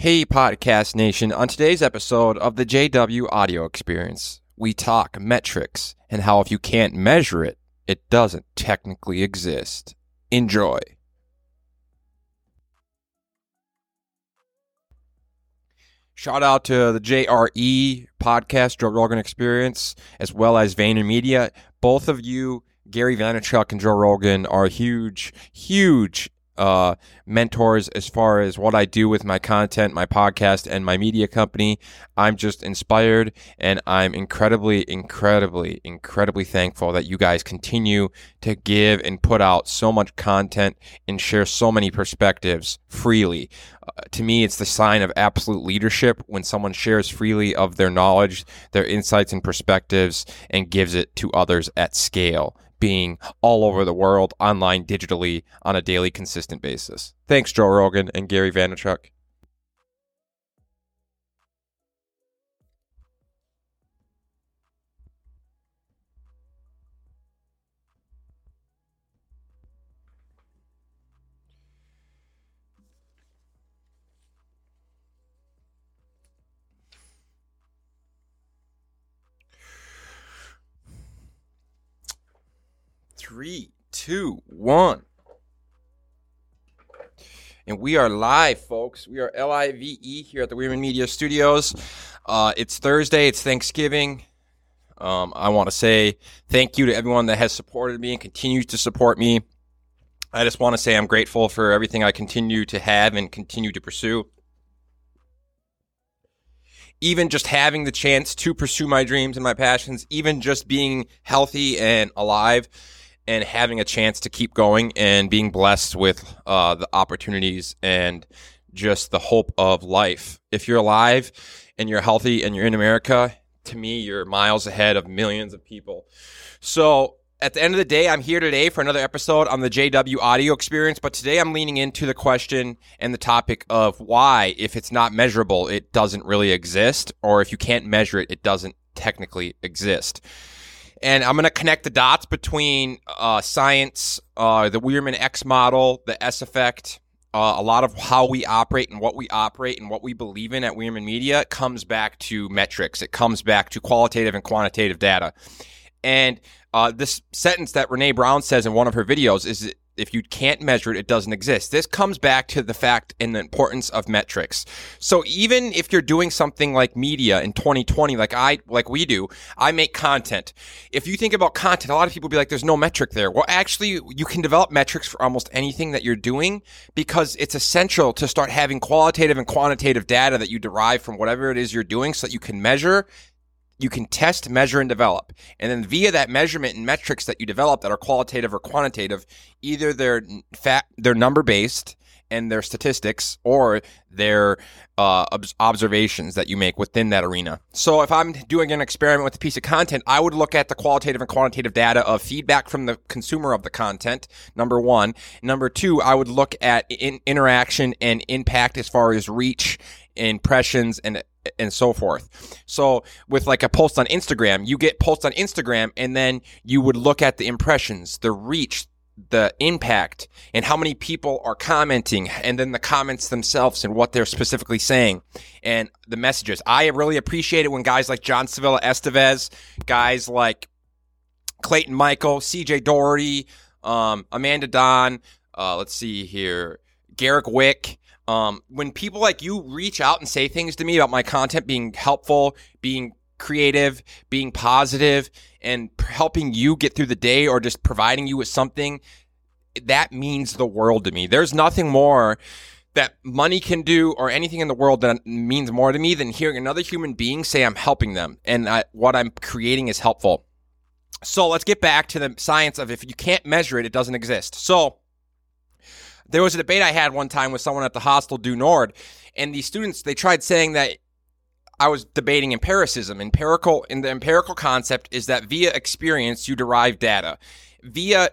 Hey, Podcast Nation. On today's episode of the JW Audio Experience, we talk metrics and how if you can't measure it, it doesn't technically exist. Enjoy. Shout out to the JRE podcast, Joe Rogan Experience, as well as VaynerMedia. Both of you, Gary Vaynerchuk and Joe Rogan, are huge, huge uh, mentors as far as what I do with my content, my podcast, and my media company. I'm just inspired and I'm incredibly, incredibly, incredibly thankful that you guys continue to give and put out so much content and share so many perspectives freely. Uh, to me, it's the sign of absolute leadership when someone shares freely of their knowledge, their insights, and perspectives and gives it to others at scale being all over the world, online, digitally, on a daily, consistent basis. Thanks, Joe Rogan and Gary Vaynerchuk. Three, two, one. And we are live, folks. We are L I V E here at the Wierman Media Studios. Uh, it's Thursday, it's Thanksgiving. Um, I want to say thank you to everyone that has supported me and continues to support me. I just want to say I'm grateful for everything I continue to have and continue to pursue. Even just having the chance to pursue my dreams and my passions, even just being healthy and alive and having a chance to keep going and being blessed with uh, the opportunities and just the hope of life. If you're alive and you're healthy and you're in America, to me, you're miles ahead of millions of people. So, at the end of the day, I'm here today for another episode on the JW audio experience, but today I'm leaning into the question and the topic of why, if it's not measurable, it doesn't really exist, or if you can't measure it, it doesn't technically exist and I'm going to connect the dots between uh, science, uh, the Wierman X model, the S effect, uh, a lot of how we operate and what we operate and what we believe in at Wierman Media comes back to metrics. It comes back to qualitative and quantitative data. And uh, this sentence that Brené Brown says in one of her videos is if you can't measure it, it doesn't exist. This comes back to the fact and the importance of metrics. So even if you're doing something like media in 2020, like I, like we do, I make content. If you think about content, a lot of people be like, there's no metric there. Well, actually, you can develop metrics for almost anything that you're doing because it's essential to start having qualitative and quantitative data that you derive from whatever it is you're doing so that you can measure you can test, measure, and develop. And then via that measurement and metrics that you develop that are qualitative or quantitative, either they're fat, they're number based and their statistics or their uh, observations that you make within that arena. So if I'm doing an experiment with a piece of content, I would look at the qualitative and quantitative data of feedback from the consumer of the content. Number one. Number two, I would look at in- interaction and impact as far as reach, impressions, and and so forth. So with like a post on Instagram, you get posts on Instagram and then you would look at the impressions, the reach, the impact and how many people are commenting and then the comments themselves and what they're specifically saying and the messages. I really appreciate it when guys like John Sevilla Estevez, guys like Clayton Michael, CJ Doherty, um, Amanda Don, uh, let's see here, Garrick Wick, um, when people like you reach out and say things to me about my content being helpful, being creative, being positive, and helping you get through the day or just providing you with something, that means the world to me. There's nothing more that money can do or anything in the world that means more to me than hearing another human being say I'm helping them and I, what I'm creating is helpful. So let's get back to the science of if you can't measure it, it doesn't exist. So there was a debate I had one time with someone at the hostel du Nord, and the students they tried saying that I was debating empiricism. Empirical in the empirical concept is that via experience you derive data. Via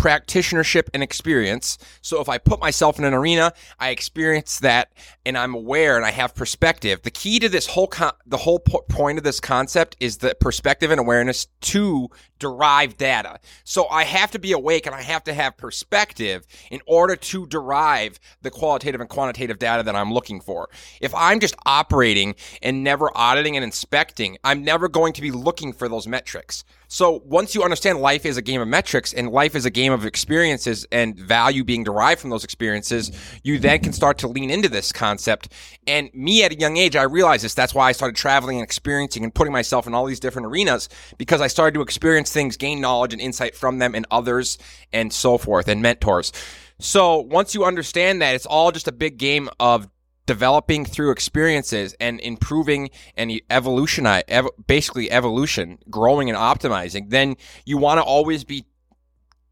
practitionership and experience. So if I put myself in an arena, I experience that and I'm aware and I have perspective. The key to this whole con- the whole po- point of this concept is the perspective and awareness to derive data. So I have to be awake and I have to have perspective in order to derive the qualitative and quantitative data that I'm looking for. If I'm just operating and never auditing and inspecting, I'm never going to be looking for those metrics. So once you understand life is a game of metrics and life is a game of experiences and value being derived from those experiences, you then can start to lean into this concept. And me at a young age, I realized this. That's why I started traveling and experiencing and putting myself in all these different arenas because I started to experience things, gain knowledge and insight from them and others and so forth and mentors. So once you understand that, it's all just a big game of developing through experiences and improving and evolutionize, ev- basically evolution, growing and optimizing, then you want to always be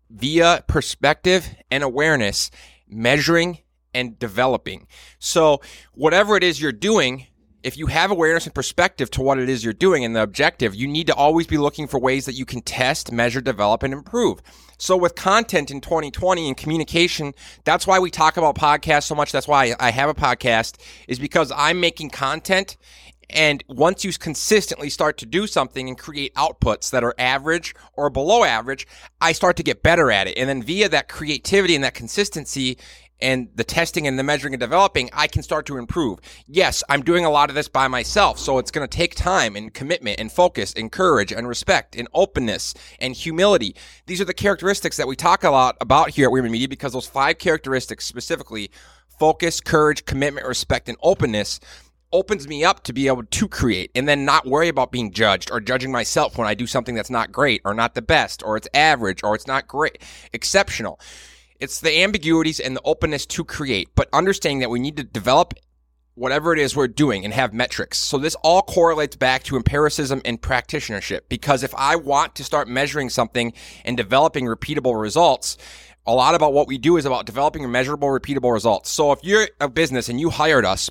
via perspective and awareness, measuring and developing. So whatever it is you're doing, if you have awareness and perspective to what it is you're doing and the objective, you need to always be looking for ways that you can test, measure, develop, and improve. So with content in 2020 and communication, that's why we talk about podcasts so much. That's why I have a podcast is because I'm making content. And once you consistently start to do something and create outputs that are average or below average, I start to get better at it. And then via that creativity and that consistency, and the testing and the measuring and developing, I can start to improve. Yes, I'm doing a lot of this by myself, so it's going to take time and commitment and focus and courage and respect and openness and humility. These are the characteristics that we talk a lot about here at Women Media because those five characteristics specifically focus, courage, commitment, respect, and openness opens me up to be able to create and then not worry about being judged or judging myself when I do something that's not great or not the best or it's average or it's not great, exceptional. It's the ambiguities and the openness to create, but understanding that we need to develop whatever it is we're doing and have metrics. So this all correlates back to empiricism and practitionership because if I want to start measuring something and developing repeatable results, a lot about what we do is about developing measurable, repeatable results. So if you're a business and you hired us,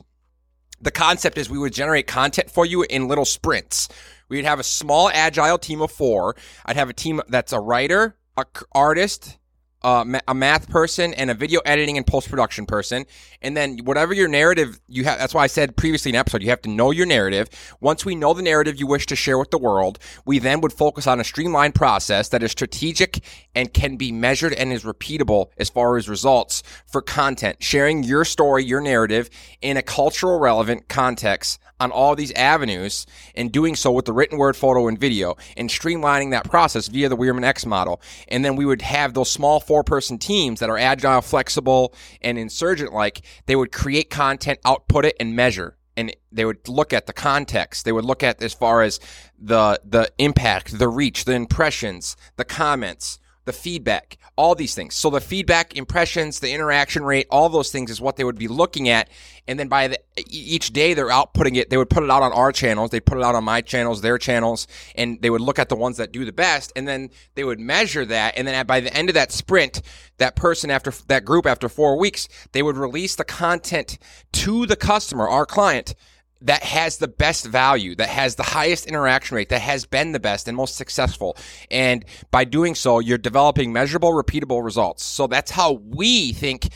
the concept is we would generate content for you in little sprints. We'd have a small agile team of four. I'd have a team that's a writer, a artist, uh, a math person and a video editing and post production person. And then whatever your narrative you have, that's why I said previously in episode, you have to know your narrative. Once we know the narrative you wish to share with the world, we then would focus on a streamlined process that is strategic and can be measured and is repeatable as far as results for content, sharing your story, your narrative in a cultural relevant context on all these avenues and doing so with the written word, photo, and video and streamlining that process via the Wierman X model. And then we would have those small four person teams that are agile, flexible, and insurgent like, they would create content, output it, and measure. And they would look at the context. They would look at as far as the the impact, the reach, the impressions, the comments, the feedback, all these things. So the feedback, impressions, the interaction rate, all those things is what they would be looking at. And then by the, each day they're outputting it, they would put it out on our channels, they put it out on my channels, their channels, and they would look at the ones that do the best. And then they would measure that. And then by the end of that sprint, that person after that group after four weeks, they would release the content to the customer, our client that has the best value, that has the highest interaction rate, that has been the best and most successful. And by doing so, you're developing measurable, repeatable results. So that's how we think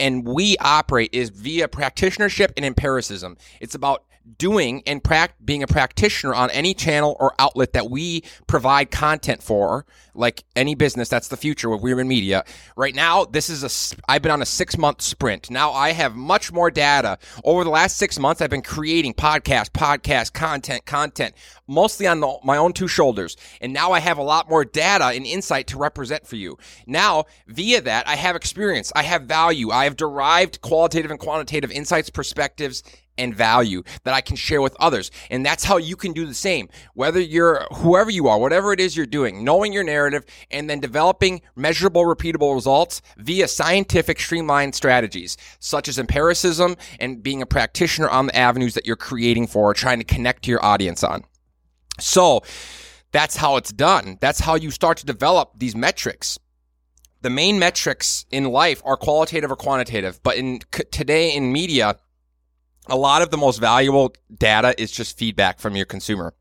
and we operate is via practitionership and empiricism. It's about doing and pra- being a practitioner on any channel or outlet that we provide content for, like any business, that's the future with Wierman Media. Right now, this is a, I've been on a six month sprint. Now I have much more data. Over the last six months, I've been creating podcast, podcast, content, content, mostly on the, my own two shoulders. And now I have a lot more data and insight to represent for you. Now, via that, I have experience. I have value. I have derived qualitative and quantitative insights, perspectives, and value that I can share with others. And that's how you can do the same. Whether you're whoever you are, whatever it is you're doing, knowing your narrative and then developing measurable, repeatable results via scientific, streamlined strategies, such as empiricism and being a practitioner on the avenues that you're creating for, trying to connect to your audience on. So that's how it's done. That's how you start to develop these metrics the main metrics in life are qualitative or quantitative, but in today in media, a lot of the most valuable data is just feedback from your consumer.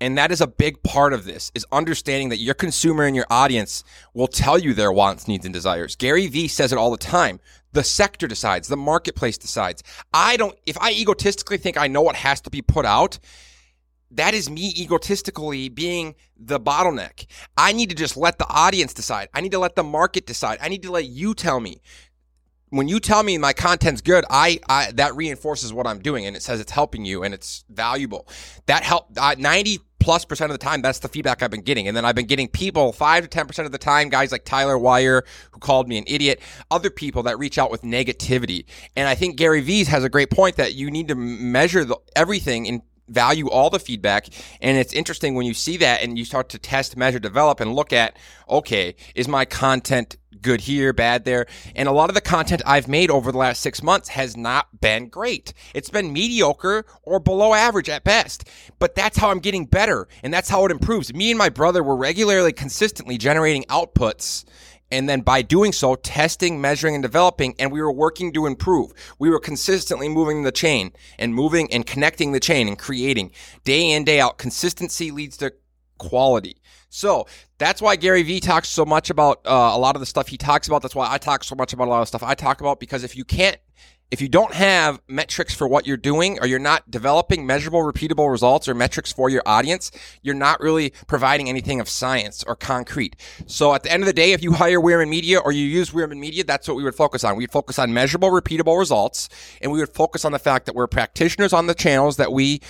And that is a big part of this is understanding that your consumer and your audience will tell you their wants, needs, and desires. Gary Vee says it all the time. The sector decides, the marketplace decides. I don't, if I egotistically think I know what has to be put out, that is me egotistically being the bottleneck. I need to just let the audience decide. I need to let the market decide. I need to let you tell me. When you tell me my content's good, I, I that reinforces what I'm doing and it says it's helping you and it's valuable. That help uh, 90 plus percent of the time that's the feedback I've been getting. And then I've been getting people 5 to 10% of the time guys like Tyler Wire who called me an idiot, other people that reach out with negativity. And I think Gary Vee has a great point that you need to measure the, everything in value all the feedback. And it's interesting when you see that and you start to test, measure, develop and look at, okay, is my content good here, bad there? And a lot of the content I've made over the last six months has not been great. It's been mediocre or below average at best. But that's how I'm getting better and that's how it improves. Me and my brother were regularly, consistently generating outputs and then by doing so, testing, measuring, and developing, and we were working to improve. We were consistently moving the chain and moving and connecting the chain and creating day in, day out. Consistency leads to quality. So that's why Gary Vee talks so much about uh, a lot of the stuff he talks about. That's why I talk so much about a lot of stuff I talk about because if you can't if you don't have metrics for what you're doing or you're not developing measurable, repeatable results or metrics for your audience, you're not really providing anything of science or concrete. So at the end of the day, if you hire Wierman Media or you use Wierman Media, that's what we would focus on. We'd focus on measurable, repeatable results and we would focus on the fact that we're practitioners on the channels that we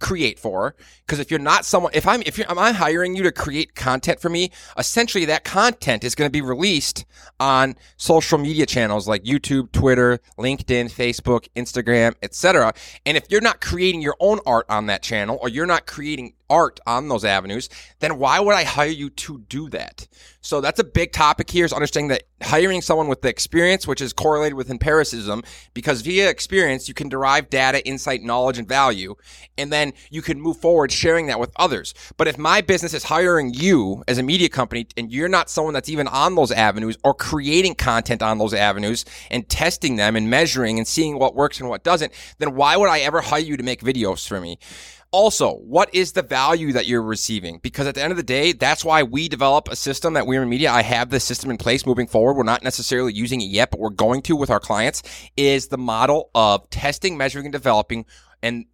create for because if you're not someone if i'm if you're am i hiring you to create content for me? Essentially that content is going to be released on social media channels like youtube twitter linkedin facebook instagram etc and if you're not creating your own art on that channel or you're not creating art on those avenues, then why would I hire you to do that? So that's a big topic here is understanding that hiring someone with the experience, which is correlated with empiricism, because via experience, you can derive data, insight, knowledge, and value. And then you can move forward sharing that with others. But if my business is hiring you as a media company and you're not someone that's even on those avenues or creating content on those avenues and testing them and measuring and seeing what works and what doesn't, then why would I ever hire you to make videos for me? Also, what is the value that you're receiving? Because at the end of the day, that's why we develop a system at Wierman Media. I have this system in place moving forward. We're not necessarily using it yet, but we're going to with our clients is the model of testing, measuring, and developing and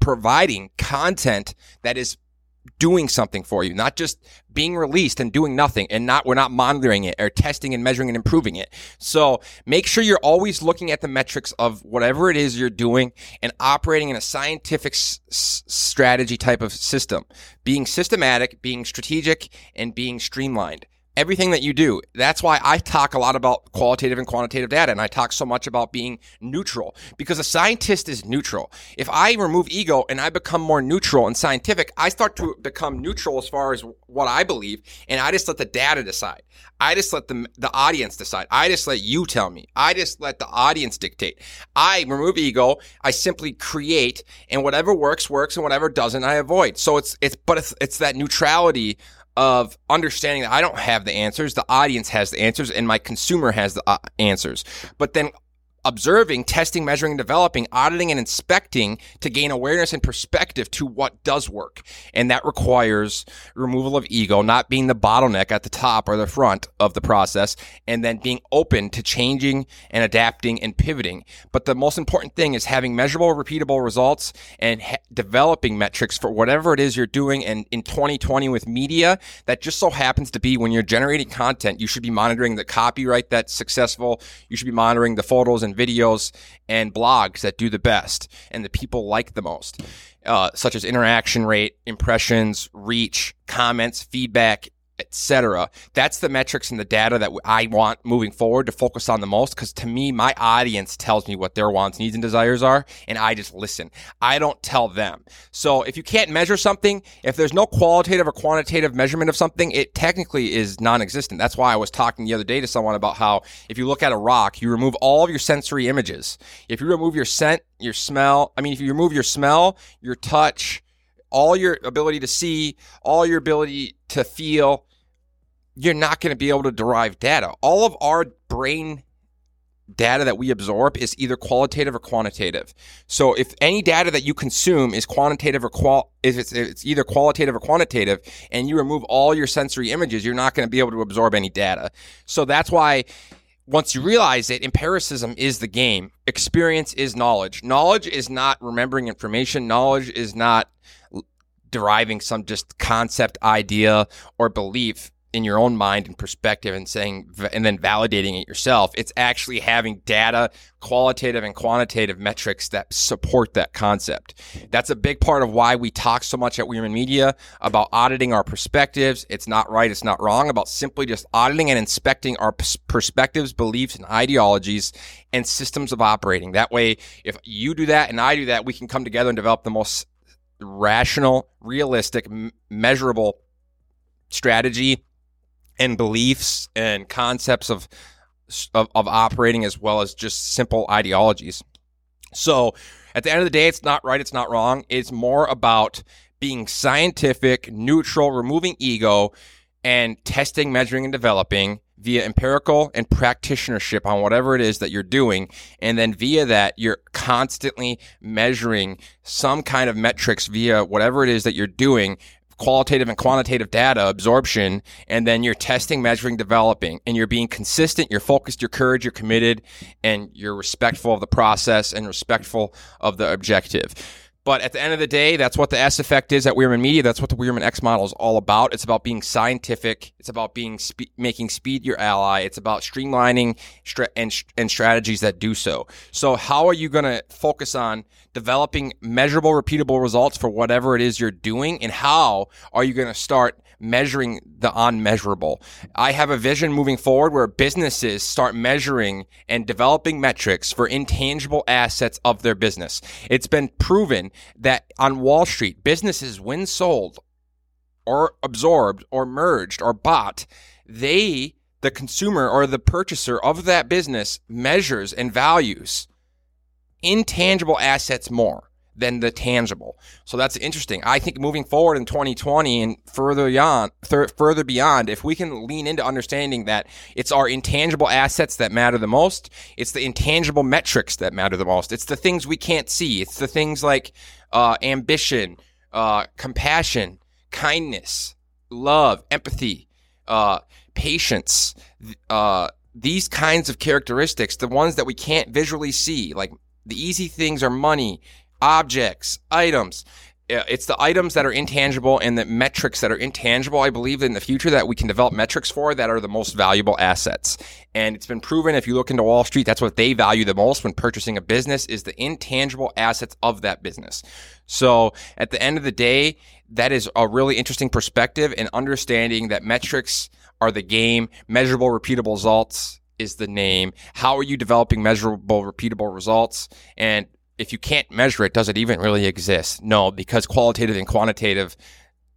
providing content that is doing something for you, not just being released and doing nothing and not, we're not monitoring it or testing and measuring and improving it. So make sure you're always looking at the metrics of whatever it is you're doing and operating in a scientific s- strategy type of system, being systematic, being strategic and being streamlined everything that you do. That's why I talk a lot about qualitative and quantitative data and I talk so much about being neutral because a scientist is neutral. If I remove ego and I become more neutral and scientific, I start to become neutral as far as what I believe and I just let the data decide. I just let the, the audience decide. I just let you tell me. I just let the audience dictate. I remove ego. I simply create and whatever works, works and whatever doesn't, I avoid. So it's, it's, but it's, it's that neutrality of understanding that I don't have the answers, the audience has the answers, and my consumer has the uh, answers. But then observing, testing, measuring, developing, auditing, and inspecting to gain awareness and perspective to what does work. And that requires removal of ego, not being the bottleneck at the top or the front of the process, and then being open to changing and adapting and pivoting. But the most important thing is having measurable, repeatable results and ha- developing metrics for whatever it is you're doing. And in 2020 with media, that just so happens to be when you're generating content, you should be monitoring the copyright that's successful. You should be monitoring the photos and and videos and blogs that do the best and the people like the most, uh, such as interaction rate, impressions, reach, comments, feedback, etc. That's the metrics and the data that I want moving forward to focus on the most. Because to me, my audience tells me what their wants, needs, and desires are, and I just listen. I don't tell them. So if you can't measure something, if there's no qualitative or quantitative measurement of something, it technically is non-existent. That's why I was talking the other day to someone about how if you look at a rock, you remove all of your sensory images. If you remove your scent, your smell, I mean, if you remove your smell, your touch, all your ability to see, all your ability to feel, you're not going to be able to derive data. All of our brain data that we absorb is either qualitative or quantitative. So if any data that you consume is quantitative or qual, if it's, it's either qualitative or quantitative, and you remove all your sensory images, you're not going to be able to absorb any data. So that's why once you realize it, empiricism is the game. Experience is knowledge. Knowledge is not remembering information. Knowledge is not deriving some just concept, idea, or belief in your own mind and perspective and saying and then validating it yourself it's actually having data qualitative and quantitative metrics that support that concept. That's a big part of why we talk so much at Wierman Media about auditing our perspectives. It's not right it's not wrong about simply just auditing and inspecting our perspectives beliefs and ideologies and systems of operating. That way if you do that and I do that we can come together and develop the most rational realistic measurable strategy and beliefs and concepts of, of, of operating as well as just simple ideologies. So at the end of the day, it's not right, it's not wrong. It's more about being scientific, neutral, removing ego, and testing, measuring, and developing via empirical and practitionership on whatever it is that you're doing. And then via that, you're constantly measuring some kind of metrics via whatever it is that you're doing qualitative and quantitative data absorption, and then you're testing, measuring, developing, and you're being consistent, you're focused, you're courage, you're committed, and you're respectful of the process and respectful of the objective. But at the end of the day, that's what the S effect is at Wierman Media. That's what the Wierman X model is all about. It's about being scientific. It's about being spe- making speed your ally. It's about streamlining stra- and, and strategies that do so. So, how are you going to focus on developing measurable, repeatable results for whatever it is you're doing? And how are you going to start measuring the unmeasurable. I have a vision moving forward where businesses start measuring and developing metrics for intangible assets of their business. It's been proven that on Wall Street, businesses, when sold or absorbed or merged or bought, they, the consumer or the purchaser of that business, measures and values intangible assets more than the tangible. So that's interesting. I think moving forward in 2020 and further beyond, th- further beyond, if we can lean into understanding that it's our intangible assets that matter the most, it's the intangible metrics that matter the most. It's the things we can't see. It's the things like uh, ambition, uh, compassion, kindness, love, empathy, uh, patience. Uh, these kinds of characteristics, the ones that we can't visually see, like the easy things are money, objects, items. Uh, it's the items that are intangible and the metrics that are intangible, I believe, in the future that we can develop metrics for that are the most valuable assets. And it's been proven if you look into Wall Street, that's what they value the most when purchasing a business is the intangible assets of that business. So at the end of the day, that is a really interesting perspective and understanding that metrics are the game, measurable, repeatable results is the name. How are you developing measurable, repeatable results? And if you can't measure it, does it even really exist? No, because qualitative and quantitative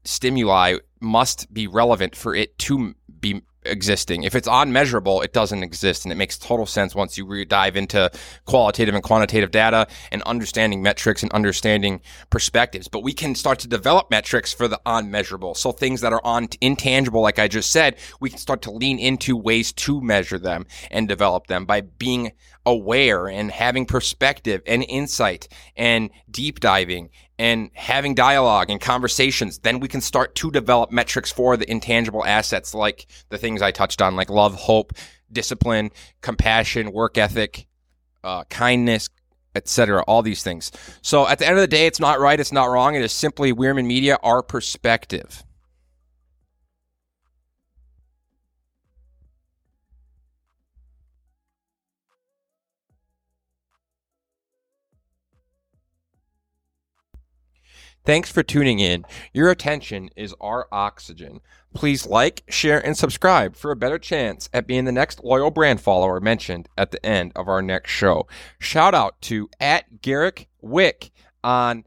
stimuli must be relevant for it to be existing. If it's unmeasurable, it doesn't exist. And it makes total sense once you re- dive into qualitative and quantitative data and understanding metrics and understanding perspectives. But we can start to develop metrics for the unmeasurable. So things that are on intangible, like I just said, we can start to lean into ways to measure them and develop them by being aware and having perspective and insight and deep diving and having dialogue and conversations, then we can start to develop metrics for the intangible assets like the things I touched on, like love, hope, discipline, compassion, work ethic, uh, kindness, etc. All these things. So at the end of the day, it's not right, it's not wrong. It is simply Wierman Media, our perspective. Thanks for tuning in. Your attention is our oxygen. Please like, share, and subscribe for a better chance at being the next loyal brand follower mentioned at the end of our next show. Shout out to at Garrick Wick on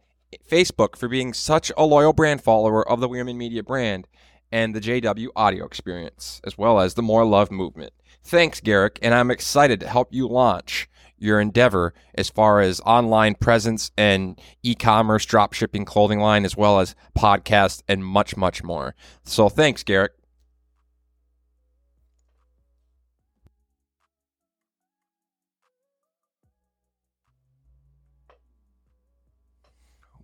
Facebook for being such a loyal brand follower of the Wierman Media brand and the JW audio experience, as well as the More Love movement. Thanks, Garrick, and I'm excited to help you launch your endeavor as far as online presence and e-commerce drop shipping clothing line as well as podcast and much much more. So thanks garrett.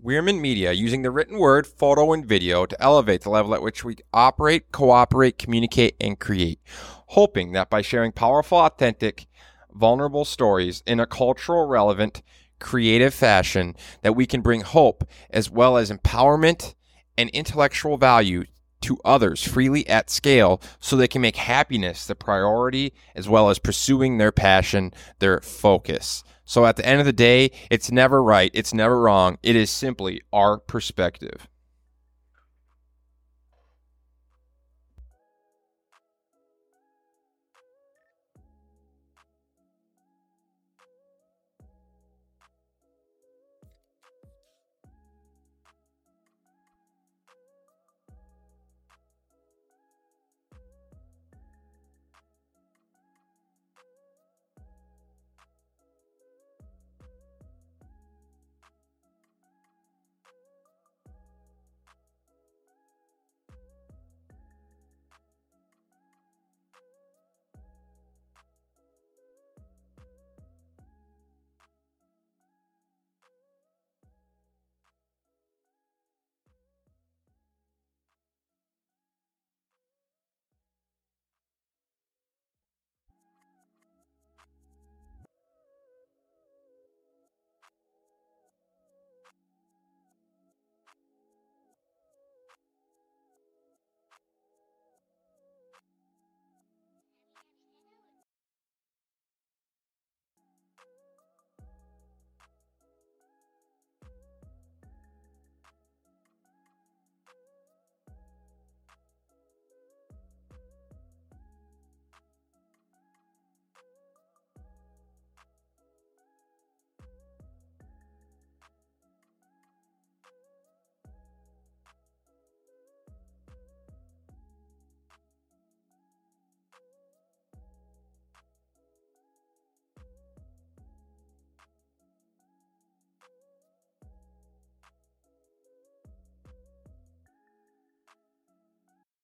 Wierman Media, using the written word, photo, and video to elevate the level at which we operate, cooperate, communicate, and create, hoping that by sharing powerful, authentic, vulnerable stories in a cultural relevant, creative fashion, that we can bring hope as well as empowerment and intellectual value to others freely at scale so they can make happiness the priority as well as pursuing their passion, their focus. So at the end of the day, it's never right, it's never wrong. It is simply our perspective.